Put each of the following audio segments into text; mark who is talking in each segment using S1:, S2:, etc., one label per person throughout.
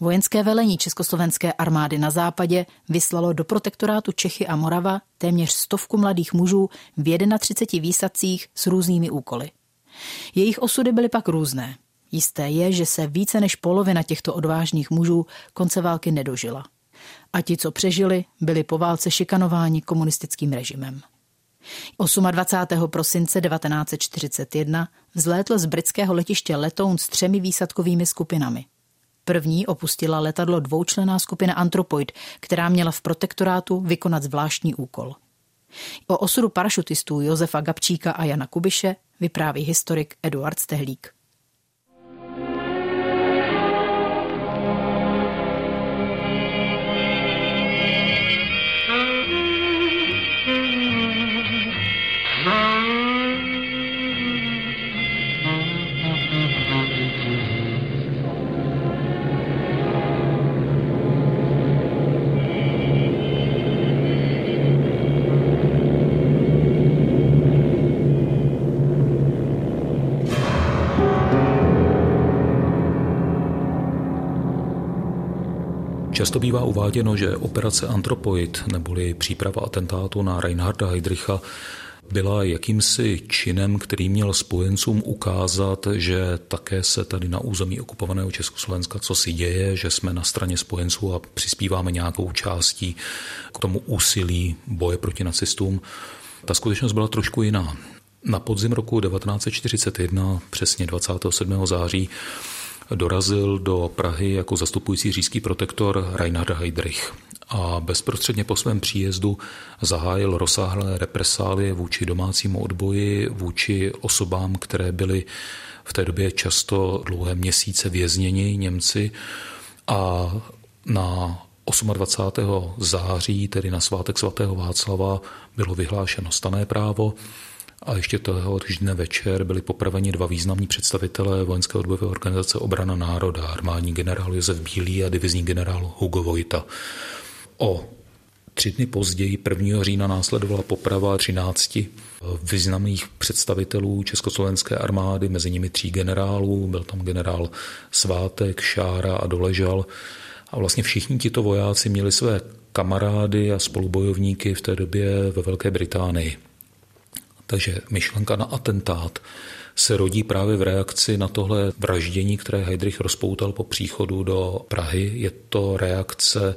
S1: Vojenské velení Československé armády na západě vyslalo do protektorátu Čechy a Morava téměř stovku mladých mužů v 31 výsadcích s různými úkoly. Jejich osudy byly pak různé. Jisté je, že se více než polovina těchto odvážných mužů konce války nedožila. A ti, co přežili, byli po válce šikanováni komunistickým režimem. 28. prosince 1941 vzlétl z britského letiště letoun s třemi výsadkovými skupinami. První opustila letadlo dvoučlená skupina Antropoid, která měla v protektorátu vykonat zvláštní úkol. O osudu parašutistů Josefa Gabčíka a Jana Kubiše vypráví historik Eduard Stehlík.
S2: Často bývá uváděno, že operace Antropoid neboli příprava atentátu na Reinharda Heydricha byla jakýmsi činem, který měl spojencům ukázat, že také se tady na území okupovaného Československa co si děje, že jsme na straně spojenců a přispíváme nějakou částí k tomu úsilí boje proti nacistům. Ta skutečnost byla trošku jiná. Na podzim roku 1941, přesně 27. září, dorazil do Prahy jako zastupující říšský protektor Reinhard Heydrich a bezprostředně po svém příjezdu zahájil rozsáhlé represálie vůči domácímu odboji, vůči osobám, které byly v té době často dlouhé měsíce vězněni Němci a na 28. září, tedy na svátek svatého Václava, bylo vyhlášeno stané právo a ještě toho dne večer byli popraveni dva významní představitelé vojenské odbojové organizace Obrana národa, armádní generál Josef Bílý a divizní generál Hugo Vojta. O tři dny později, 1. října, následovala poprava 13 významných představitelů Československé armády, mezi nimi tří generálů, byl tam generál Svátek, Šára a Doležal. A vlastně všichni tito vojáci měli své kamarády a spolubojovníky v té době ve Velké Británii. Takže myšlenka na atentát se rodí právě v reakci na tohle vraždění, které Heydrich rozpoutal po příchodu do Prahy. Je to reakce,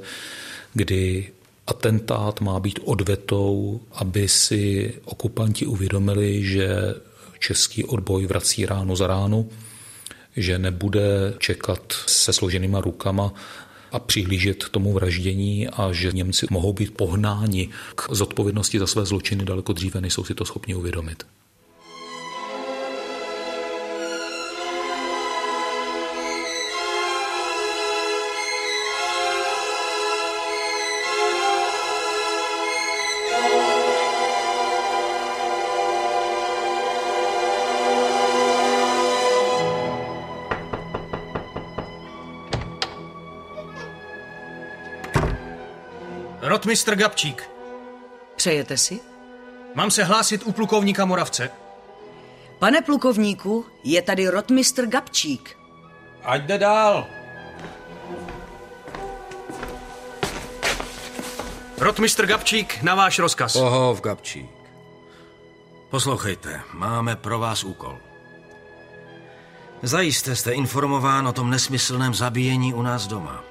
S2: kdy atentát má být odvetou, aby si okupanti uvědomili, že český odboj vrací ráno za ránu, že nebude čekat se složenýma rukama a přihlížet tomu vraždění a že Němci mohou být pohnáni k zodpovědnosti za své zločiny daleko dříve, než jsou si to schopni uvědomit.
S3: Rotmistr Gabčík.
S4: Přejete si?
S3: Mám se hlásit u plukovníka Moravce.
S4: Pane plukovníku, je tady rotmistr Gabčík.
S5: Ať jde dál.
S3: Rotmistr Gabčík, na váš rozkaz.
S5: Pohov Gabčík. Poslouchejte, máme pro vás úkol. Zajisté jste informován o tom nesmyslném zabíjení u nás doma.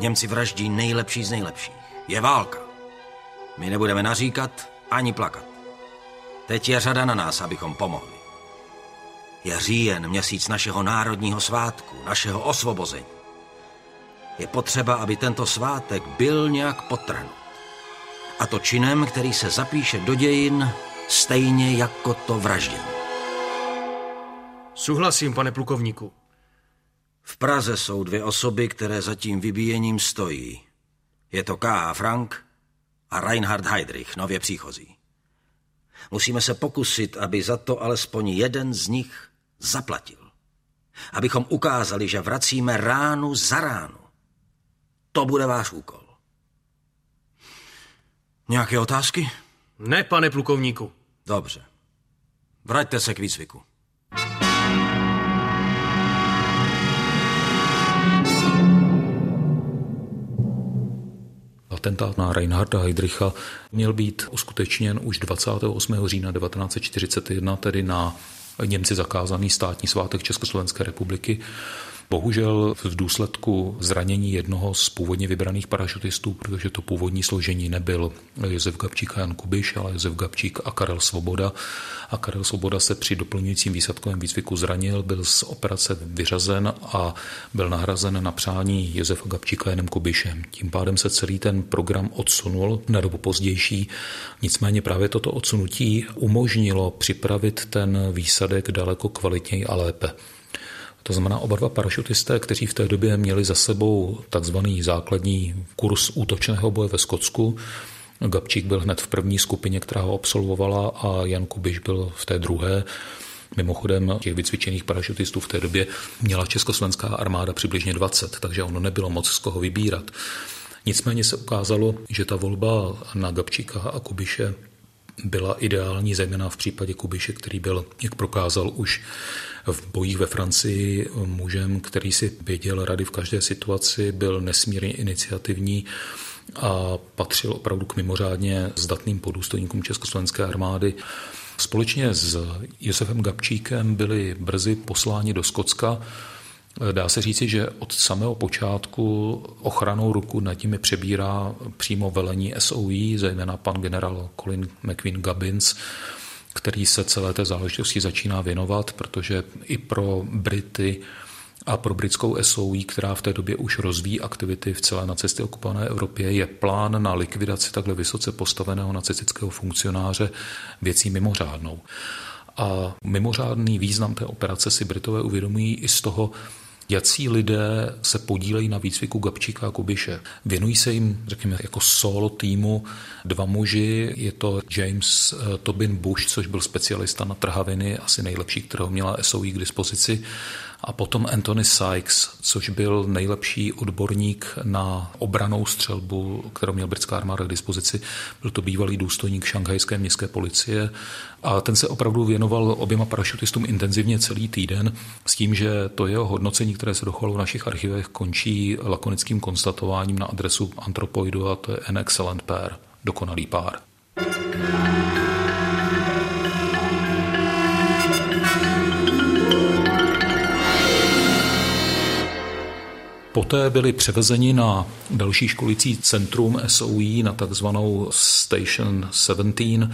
S5: Němci vraždí nejlepší z nejlepších. Je válka. My nebudeme naříkat ani plakat. Teď je řada na nás, abychom pomohli. Je říjen, měsíc našeho národního svátku, našeho osvobození. Je potřeba, aby tento svátek byl nějak potrhnut. A to činem, který se zapíše do dějin stejně jako to vraždění.
S3: Souhlasím, pane plukovníku.
S5: V Praze jsou dvě osoby, které za tím vybíjením stojí. Je to K. Frank a Reinhard Heydrich, nově příchozí. Musíme se pokusit, aby za to alespoň jeden z nich zaplatil. Abychom ukázali, že vracíme ránu za ránu. To bude váš úkol. Nějaké otázky?
S3: Ne, pane plukovníku.
S5: Dobře. Vraťte se k výcviku.
S2: Atentát na Reinharda Heydricha měl být uskutečněn už 28. října 1941, tedy na Němci zakázaný státní svátek Československé republiky. Bohužel v důsledku zranění jednoho z původně vybraných parašutistů, protože to původní složení nebyl Josef Gabčík a Jan Kubiš, ale Josef Gabčík a Karel Svoboda. A Karel Svoboda se při doplňujícím výsadkovém výcviku zranil, byl z operace vyřazen a byl nahrazen na přání Josefa Gabčíka Janem Kubišem. Tím pádem se celý ten program odsunul na dobu pozdější. Nicméně právě toto odsunutí umožnilo připravit ten výsadek daleko kvalitněji a lépe. To znamená oba dva parašutisté, kteří v té době měli za sebou takzvaný základní kurz útočného boje ve Skotsku. Gabčík byl hned v první skupině, která ho absolvovala a Jan Kubiš byl v té druhé. Mimochodem těch vycvičených parašutistů v té době měla československá armáda přibližně 20, takže ono nebylo moc z koho vybírat. Nicméně se ukázalo, že ta volba na Gabčíka a Kubiše byla ideální, zejména v případě Kubiše, který byl, jak prokázal, už v bojích ve Francii mužem, který si věděl rady v každé situaci, byl nesmírně iniciativní a patřil opravdu k mimořádně zdatným podůstojníkům Československé armády. Společně s Josefem Gabčíkem byli brzy posláni do Skotska. Dá se říci, že od samého počátku ochranou ruku nad nimi přebírá přímo velení SOE, zejména pan generál Colin McQueen Gubbins, který se celé té záležitosti začíná věnovat, protože i pro Brity a pro britskou SOE, která v té době už rozvíjí aktivity v celé nacistě okupované Evropě, je plán na likvidaci takhle vysoce postaveného nacistického funkcionáře věcí mimořádnou. A mimořádný význam té operace si Britové uvědomují i z toho, jací lidé se podílejí na výcviku Gabčíka a Kubiše. Věnují se jim, řekněme, jako solo týmu dva muži. Je to James eh, Tobin Bush, což byl specialista na trhaviny, asi nejlepší, kterého měla SOE k dispozici a potom Anthony Sykes, což byl nejlepší odborník na obranou střelbu, kterou měl britská armáda k dispozici. Byl to bývalý důstojník šanghajské městské policie a ten se opravdu věnoval oběma parašutistům intenzivně celý týden s tím, že to jeho hodnocení, které se dochovalo v našich archivech, končí lakonickým konstatováním na adresu antropoidu a to je an excellent pair, dokonalý pár. thank you Poté byli převezeni na další školicí centrum SOE na takzvanou Station 17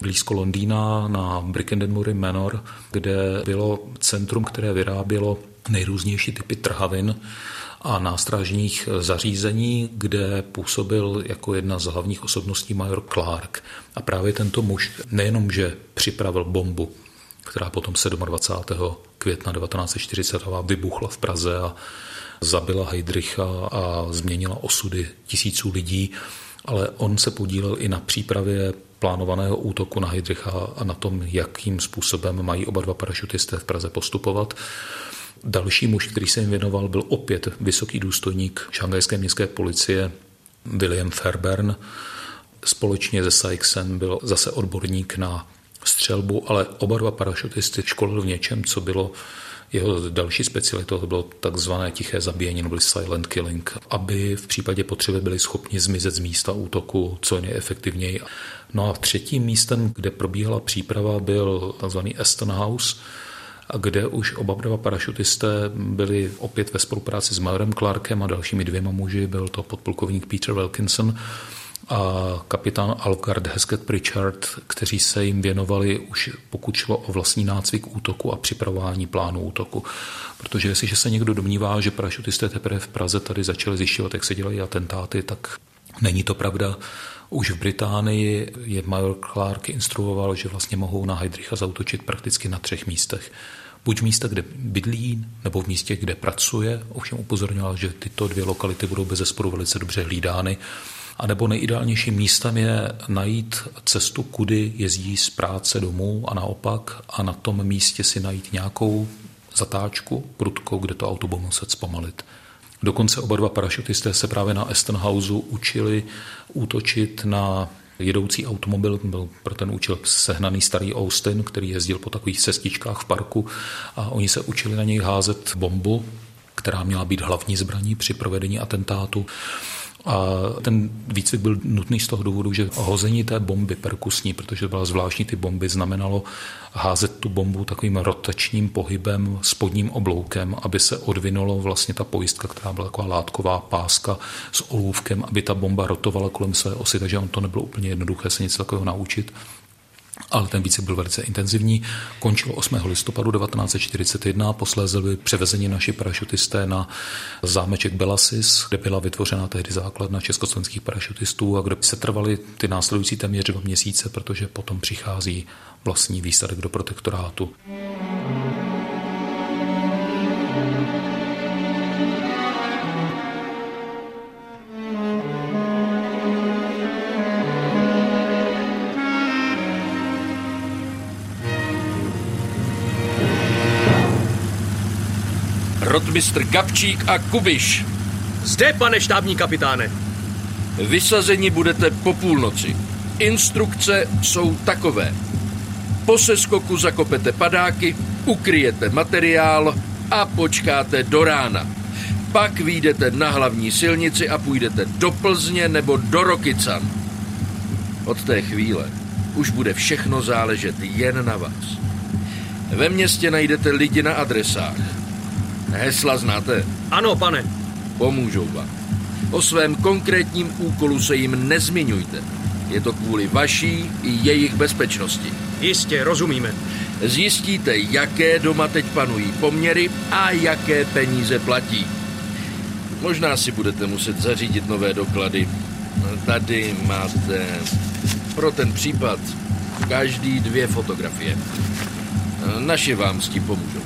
S2: blízko Londýna na Brickendenbury Manor, kde bylo centrum, které vyrábělo nejrůznější typy trhavin a nástražních zařízení, kde působil jako jedna z hlavních osobností major Clark. A právě tento muž nejenom, že připravil bombu, která potom 27. května 1942 vybuchla v Praze a zabila Heydricha a změnila osudy tisíců lidí, ale on se podílel i na přípravě plánovaného útoku na Heydricha a na tom, jakým způsobem mají oba dva parašutisté v Praze postupovat. Další muž, který se jim věnoval, byl opět vysoký důstojník šangajské městské policie William Fairbairn. Společně se Sykesem byl zase odborník na střelbu, ale oba dva parašutisty školil v něčem, co bylo jeho další specialitou to bylo takzvané tiché zabíjení nebo silent killing, aby v případě potřeby byli schopni zmizet z místa útoku co nejefektivněji. No a třetím místem, kde probíhala příprava, byl takzvaný Aston House, kde už oba dva parašutisté byli opět ve spolupráci s Majorem Clarkem a dalšími dvěma muži, byl to podplukovník Peter Wilkinson a kapitán Algard Hesketh Pritchard, kteří se jim věnovali už pokud šlo o vlastní nácvik útoku a připravování plánu útoku. Protože jestliže se někdo domnívá, že parašutisté teprve v Praze tady začali zjišťovat, jak se dělají atentáty, tak není to pravda. Už v Británii je major Clark instruoval, že vlastně mohou na Heidricha zautočit prakticky na třech místech. Buď v místě, kde bydlí, nebo v místě, kde pracuje. Ovšem upozorňoval, že tyto dvě lokality budou bez zesporu velice dobře hlídány a nebo nejideálnějším místem je najít cestu, kudy jezdí z práce domů a naopak a na tom místě si najít nějakou zatáčku, prudkou, kde to auto bude muset zpomalit. Dokonce oba dva parašutisté se právě na Estenhausu učili útočit na jedoucí automobil, byl pro ten účel sehnaný starý Austin, který jezdil po takových cestičkách v parku a oni se učili na něj házet bombu, která měla být hlavní zbraní při provedení atentátu A ten výcvik byl nutný z toho důvodu, že hození té bomby perkusní, protože to byla zvláštní ty bomby, znamenalo házet tu bombu takovým rotačním pohybem spodním obloukem, aby se odvinulo vlastně ta pojistka, která byla taková látková páska s olůvkem, aby ta bomba rotovala kolem své osy, takže on to nebylo úplně jednoduché se něco takového naučit ale ten výcvik byl velice intenzivní. Končil 8. listopadu 1941, posléze byli převezeni naši parašutisté na zámeček Belasis, kde byla vytvořena tehdy základna československých parašutistů a kde se trvali ty následující téměř dva měsíce, protože potom přichází vlastní výsadek do protektorátu.
S6: Rotmistr Gabčík a Kubiš.
S3: Zde, pane štábní kapitáne.
S6: Vysazení budete po půlnoci. Instrukce jsou takové. Po seskoku zakopete padáky, ukryjete materiál a počkáte do rána. Pak výjdete na hlavní silnici a půjdete do Plzně nebo do Rokycan. Od té chvíle už bude všechno záležet jen na vás. Ve městě najdete lidi na adresách. Hesla znáte?
S3: Ano, pane.
S6: Pomůžou vám. O svém konkrétním úkolu se jim nezmiňujte. Je to kvůli vaší i jejich bezpečnosti.
S3: Jistě, rozumíme.
S6: Zjistíte, jaké doma teď panují poměry a jaké peníze platí. Možná si budete muset zařídit nové doklady. Tady máte pro ten případ každý dvě fotografie. Naši vám s tím pomůžou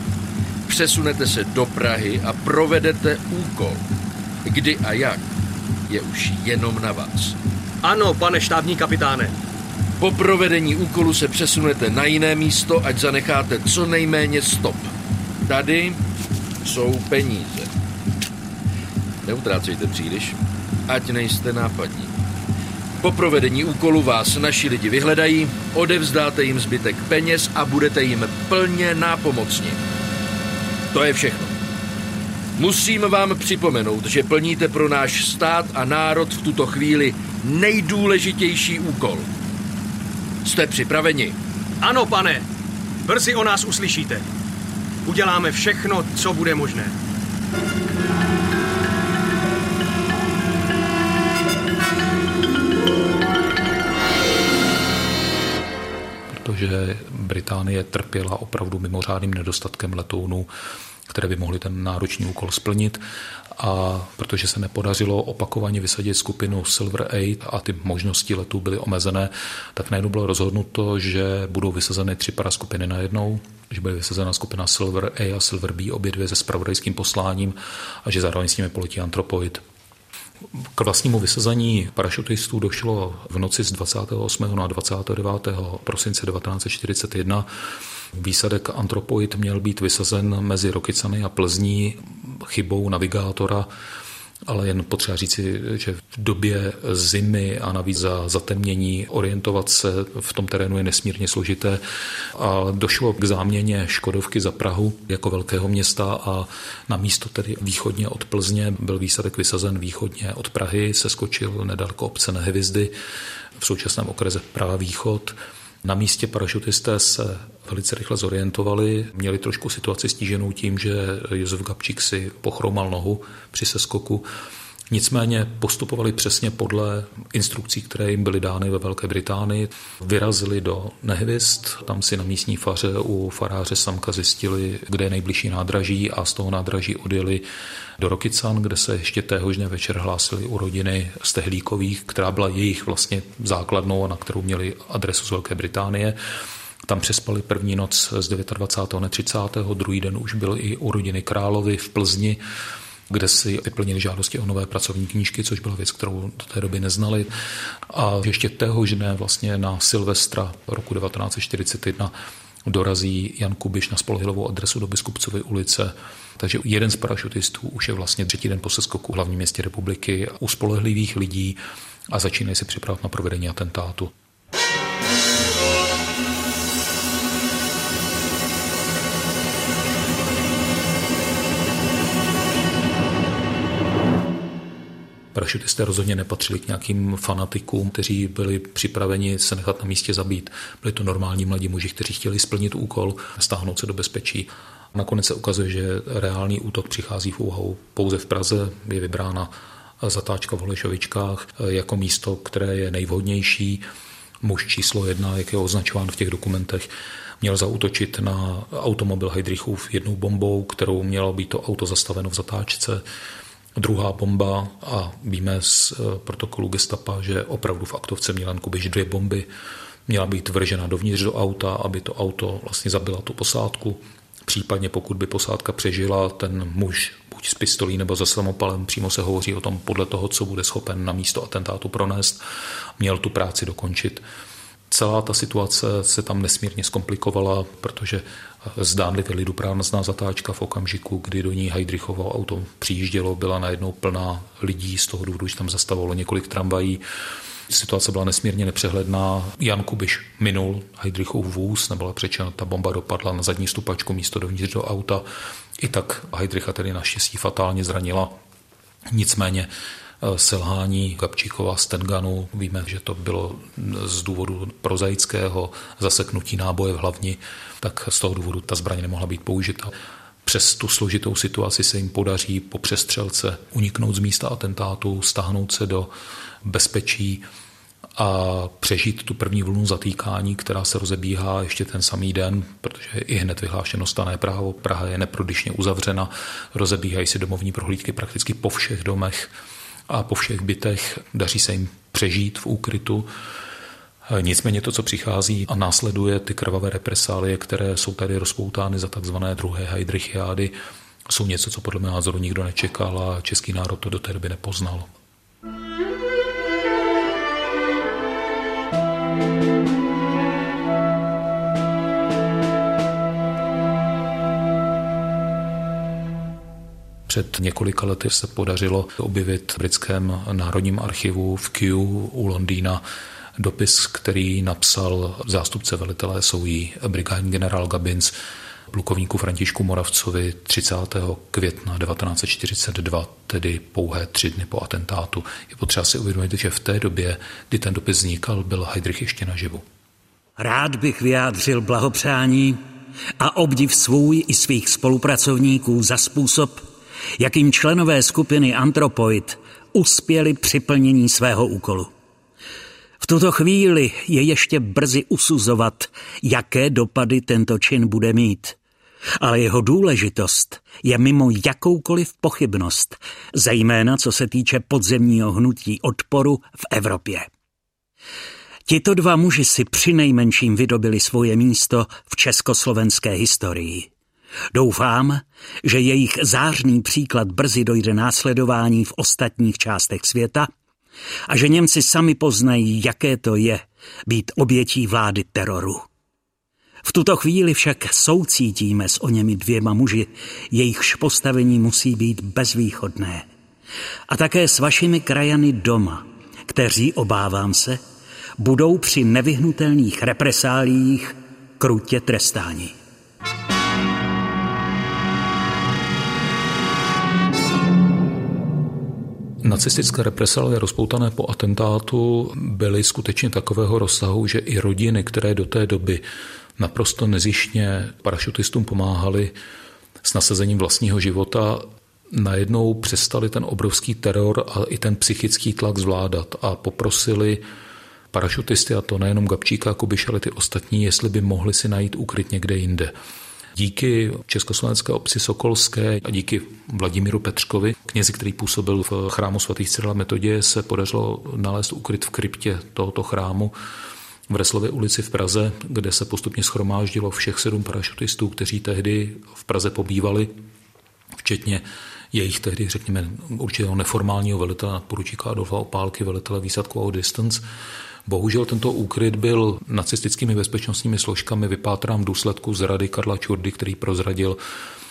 S6: přesunete se do Prahy a provedete úkol. Kdy a jak je už jenom na vás.
S3: Ano, pane štábní kapitáne.
S6: Po provedení úkolu se přesunete na jiné místo, ať zanecháte co nejméně stop. Tady jsou peníze. Neutrácejte příliš, ať nejste nápadní. Po provedení úkolu vás naši lidi vyhledají, odevzdáte jim zbytek peněz a budete jim plně nápomocni. To je všechno. Musím vám připomenout, že plníte pro náš stát a národ v tuto chvíli nejdůležitější úkol. Jste připraveni?
S3: Ano, pane. Brzy o nás uslyšíte. Uděláme všechno, co bude možné.
S2: Protože Británie trpěla opravdu mimořádným nedostatkem letounů, které by mohly ten náročný úkol splnit. A protože se nepodařilo opakovaně vysadit skupinu Silver 8 a ty možnosti letů byly omezené, tak najednou bylo rozhodnuto, že budou vysazeny tři paraskupiny najednou, že bude vysazena skupina Silver A a Silver B, obě dvě se spravodajským posláním a že zároveň s nimi poletí antropoid. K vlastnímu vysazení parašutistů došlo v noci z 28. na 29. prosince 1941. Výsadek Antropoid měl být vysazen mezi Rokycany a Plzní chybou navigátora ale jen potřeba říci, že v době zimy a navíc za zatemnění orientovat se v tom terénu je nesmírně složité a došlo k záměně Škodovky za Prahu jako velkého města a na místo tedy východně od Plzně byl výsadek vysazen východně od Prahy, se skočil nedaleko obce Nehvizdy v současném okrese Praha Východ. Na místě parašutisté se velice rychle zorientovali, měli trošku situaci stíženou tím, že Josef Gabčík si pochromal nohu při seskoku. Nicméně postupovali přesně podle instrukcí, které jim byly dány ve Velké Británii. Vyrazili do Nehvist, tam si na místní faře u faráře Samka zjistili, kde je nejbližší nádraží a z toho nádraží odjeli do Rokycan, kde se ještě téhož dne večer hlásili u rodiny Stehlíkových, která byla jejich vlastně základnou a na kterou měli adresu z Velké Británie. Tam přespali první noc z 29. na 30. Druhý den už byl i u rodiny Královy v Plzni, kde si vyplnili žádosti o nové pracovní knížky, což byla věc, kterou do té doby neznali. A ještě téhož dne vlastně na Silvestra roku 1941 dorazí Jan Kubiš na spolehlivovu adresu do Biskupcovy ulice. Takže jeden z parašutistů už je vlastně třetí den po seskoku v hlavním městě republiky u spolehlivých lidí a začínají se připravovat na provedení atentátu. Parašutisté rozhodně nepatřili k nějakým fanatikům, kteří byli připraveni se nechat na místě zabít. Byli to normální mladí muži, kteří chtěli splnit úkol, stáhnout se do bezpečí. Nakonec se ukazuje, že reálný útok přichází v úvahu pouze v Praze, je vybrána zatáčka v Holešovičkách jako místo, které je nejvhodnější. Muž číslo jedna, jak je označován v těch dokumentech, měl zautočit na automobil Heidrichův jednou bombou, kterou mělo být to auto zastaveno v zatáčce. Druhá bomba a víme z eh, protokolu gestapa, že opravdu v aktovce Milan Kubiš dvě bomby měla být vržena dovnitř do auta, aby to auto vlastně zabila tu posádku. Případně pokud by posádka přežila, ten muž buď s pistolí nebo za samopalem, přímo se hovoří o tom podle toho, co bude schopen na místo atentátu pronést, měl tu práci dokončit. Celá ta situace se tam nesmírně zkomplikovala, protože zdánlivě lidoprávnostná zatáčka v okamžiku, kdy do ní Heidrichovo auto přijíždělo, byla najednou plná lidí z toho důvodu, že tam zastavovalo několik tramvají. Situace byla nesmírně nepřehledná. Jan Kubiš minul Heidrichův vůz, nebyla přečena, ta bomba dopadla na zadní stupačku místo dovnitř do auta. I tak Heidricha tedy naštěstí fatálně zranila. Nicméně selhání Gabčíkova z Tenganu. Víme, že to bylo z důvodu prozaického zaseknutí náboje v hlavni, tak z toho důvodu ta zbraň nemohla být použita. Přes tu složitou situaci se jim podaří po přestřelce uniknout z místa atentátu, stáhnout se do bezpečí a přežít tu první vlnu zatýkání, která se rozebíhá ještě ten samý den, protože je i hned vyhlášeno stané právo. Praha je neprodyšně uzavřena, rozebíhají se domovní prohlídky prakticky po všech domech a po všech bytech. Daří se jim přežít v úkrytu. Nicméně to, co přichází a následuje ty krvavé represálie, které jsou tady rozpoutány za takzvané druhé Heidrichiády, jsou něco, co podle mého názoru nikdo nečekal a český národ to do té doby nepoznal. Před několika lety se podařilo objevit v britském národním archivu v Kew u Londýna dopis, který napsal zástupce velitelé soují brigádní generál Gabins plukovníku Františku Moravcovi 30. května 1942, tedy pouhé tři dny po atentátu. Je potřeba si uvědomit, že v té době, kdy ten dopis vznikal, byl Heidrich ještě naživu.
S7: Rád bych vyjádřil blahopřání a obdiv svůj i svých spolupracovníků za způsob, jakým členové skupiny Antropoid uspěli při plnění svého úkolu. V tuto chvíli je ještě brzy usuzovat, jaké dopady tento čin bude mít. Ale jeho důležitost je mimo jakoukoliv pochybnost, zejména co se týče podzemního hnutí odporu v Evropě. Tito dva muži si při nejmenším vydobili svoje místo v československé historii. Doufám, že jejich zářný příklad brzy dojde následování v ostatních částech světa a že Němci sami poznají, jaké to je být obětí vlády teroru. V tuto chvíli však soucítíme s o němi dvěma muži, jejichž postavení musí být bezvýchodné. A také s vašimi krajany doma, kteří, obávám se, budou při nevyhnutelných represálích krutě trestáni.
S2: Nacistické represálie rozpoutané po atentátu byly skutečně takového rozsahu, že i rodiny, které do té doby naprosto nezištně parašutistům pomáhali s nasazením vlastního života, najednou přestali ten obrovský teror a i ten psychický tlak zvládat a poprosili parašutisty, a to nejenom Gabčíka a Kubiš, ale ty ostatní, jestli by mohli si najít ukryt někde jinde. Díky Československé obci Sokolské a díky Vladimíru Petřkovi, knězi, který působil v chrámu svatých Cyrila Metodě, se podařilo nalézt ukryt v kryptě tohoto chrámu v Reslově ulici v Praze, kde se postupně schromáždilo všech sedm parašutistů, kteří tehdy v Praze pobývali, včetně jejich tehdy, řekněme, určitého neformálního velitele poručíka Adolfa Opálky, velitele výsadku Distance, Bohužel tento úkryt byl nacistickými bezpečnostními složkami vypátrán v důsledku zrady Karla Čurdy, který prozradil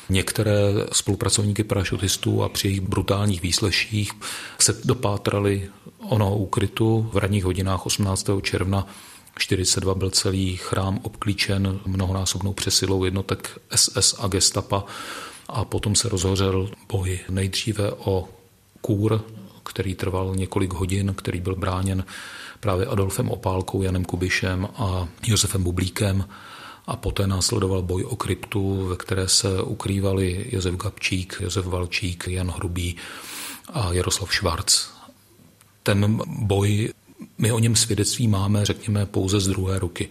S2: některé spolupracovníky parašutistů a při jejich brutálních výsleších se dopátrali ono úkrytu v ranních hodinách 18. června 42 byl celý chrám obklíčen mnohonásobnou přesilou jednotek SS a gestapa a potom se rozhořel boj nejdříve o kůr který trval několik hodin, který byl bráněn právě Adolfem Opálkou, Janem Kubišem a Josefem Bublíkem. A poté následoval boj o kryptu, ve které se ukrývali Josef Gabčík, Josef Valčík, Jan Hrubý a Jaroslav Švarc. Ten boj, my o něm svědectví máme, řekněme, pouze z druhé ruky.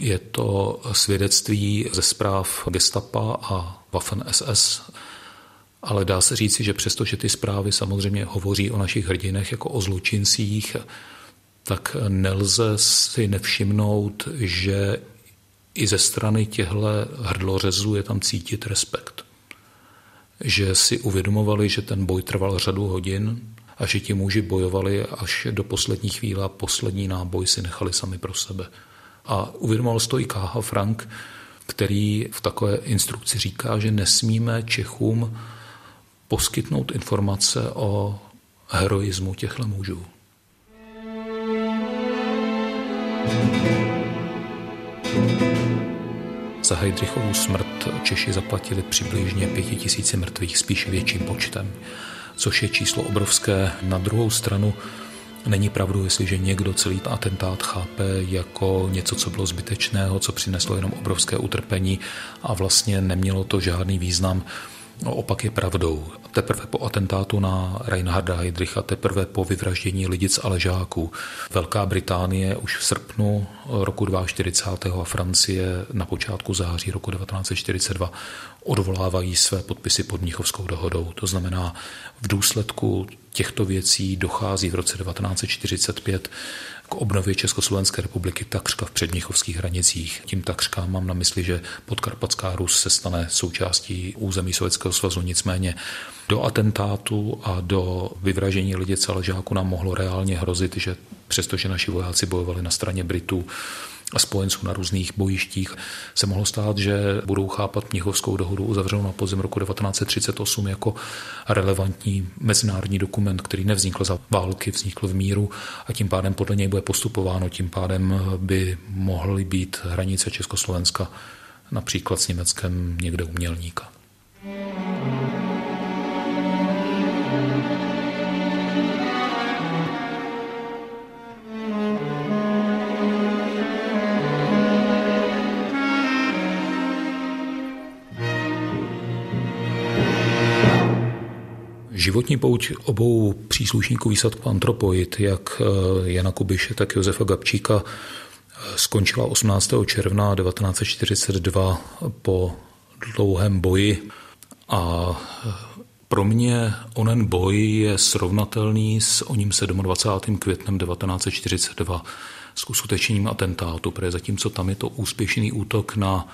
S2: Je to svědectví ze zpráv Gestapa a Waffen SS, ale dá se říci, že přestože ty zprávy samozřejmě hovoří o našich hrdinech jako o zločincích, tak nelze si nevšimnout, že i ze strany těchto hrdlořezů je tam cítit respekt. Že si uvědomovali, že ten boj trval řadu hodin a že ti muži bojovali až do poslední chvíle a poslední náboj si nechali sami pro sebe. A uvědomoval si to i Káha Frank, který v takové instrukci říká, že nesmíme Čechům poskytnout informace o heroismu těchto mužů. Za Heidrichovou smrt Češi zaplatili přibližně pěti tisíci mrtvých, spíš větším počtem, což je číslo obrovské. Na druhou stranu Není pravdu, jestliže někdo celý atentát chápe jako něco, co bylo zbytečného, co přineslo jenom obrovské utrpení a vlastně nemělo to žádný význam. Opak je pravdou. Teprve po atentátu na Reinharda Heydricha, teprve po vyvraždění lidic a ležáků. Velká Británie už v srpnu roku 1942 a Francie na počátku září roku 1942 odvolávají své podpisy pod Mnichovskou dohodou. To znamená, v důsledku těchto věcí dochází v roce 1945 k obnově Československé republiky takřka v předměchovských hranicích. Tím takřka mám na mysli, že podkarpatská Rus se stane součástí území Sovětského svazu, nicméně do atentátu a do vyvražení lidí Ležáku nám mohlo reálně hrozit, že přestože naši vojáci bojovali na straně Britů, spojenců na různých bojištích, se mohlo stát, že budou chápat Mnichovskou dohodu uzavřenou na podzim roku 1938 jako relevantní mezinárodní dokument, který nevznikl za války, vznikl v míru a tím pádem podle něj bude postupováno, tím pádem by mohly být hranice Československa například s Německem někde umělníka. Životní pouť obou příslušníků výsadku Antropoid, jak eh, Jana Kubiše, tak Josefa Gabčíka, eh, skončila 18. června 1942 po dlouhém boji a eh, pro mě onen boj je srovnatelný s oním 27. květnem 1942 s uskutečením atentátu, protože zatímco tam je to úspěšný útok na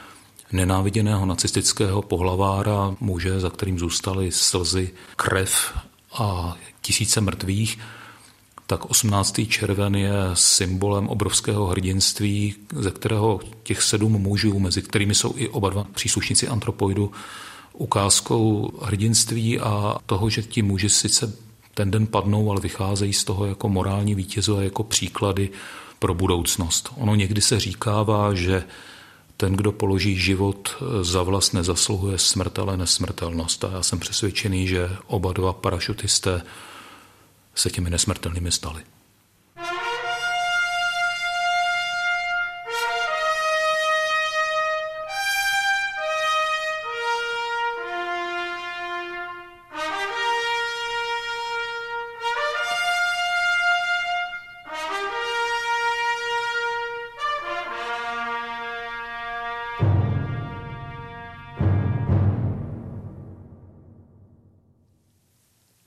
S2: nenáviděného nacistického pohlavára, muže, za kterým zůstaly slzy, krev a tisíce mrtvých, tak 18. červen je symbolem obrovského hrdinství, ze kterého těch sedm mužů, mezi kterými jsou i oba dva příslušníci antropoidu, ukázkou hrdinství a toho, že ti muži sice ten den padnou, ale vycházejí z toho jako morální vítězové, jako příklady pro budoucnost. Ono někdy se říkává, že ten, kdo položí život za vlast, nezasluhuje smrt, ale nesmrtelnost. A já jsem přesvědčený, že oba dva parašutisté se těmi nesmrtelnými stali.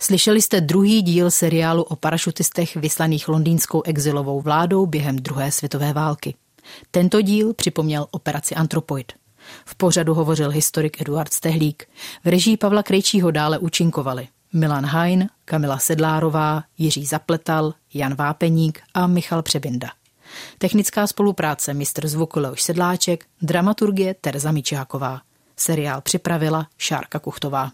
S1: Slyšeli jste druhý díl seriálu o parašutistech vyslaných londýnskou exilovou vládou během druhé světové války. Tento díl připomněl operaci Antropoid. V pořadu hovořil historik Eduard Stehlík. V režii Pavla Krejčího dále účinkovali Milan Hajn, Kamila Sedlárová, Jiří Zapletal, Jan Vápeník a Michal Přebinda. Technická spolupráce mistr zvuku Leoš Sedláček, dramaturgie Terza Mičáková. Seriál připravila Šárka Kuchtová.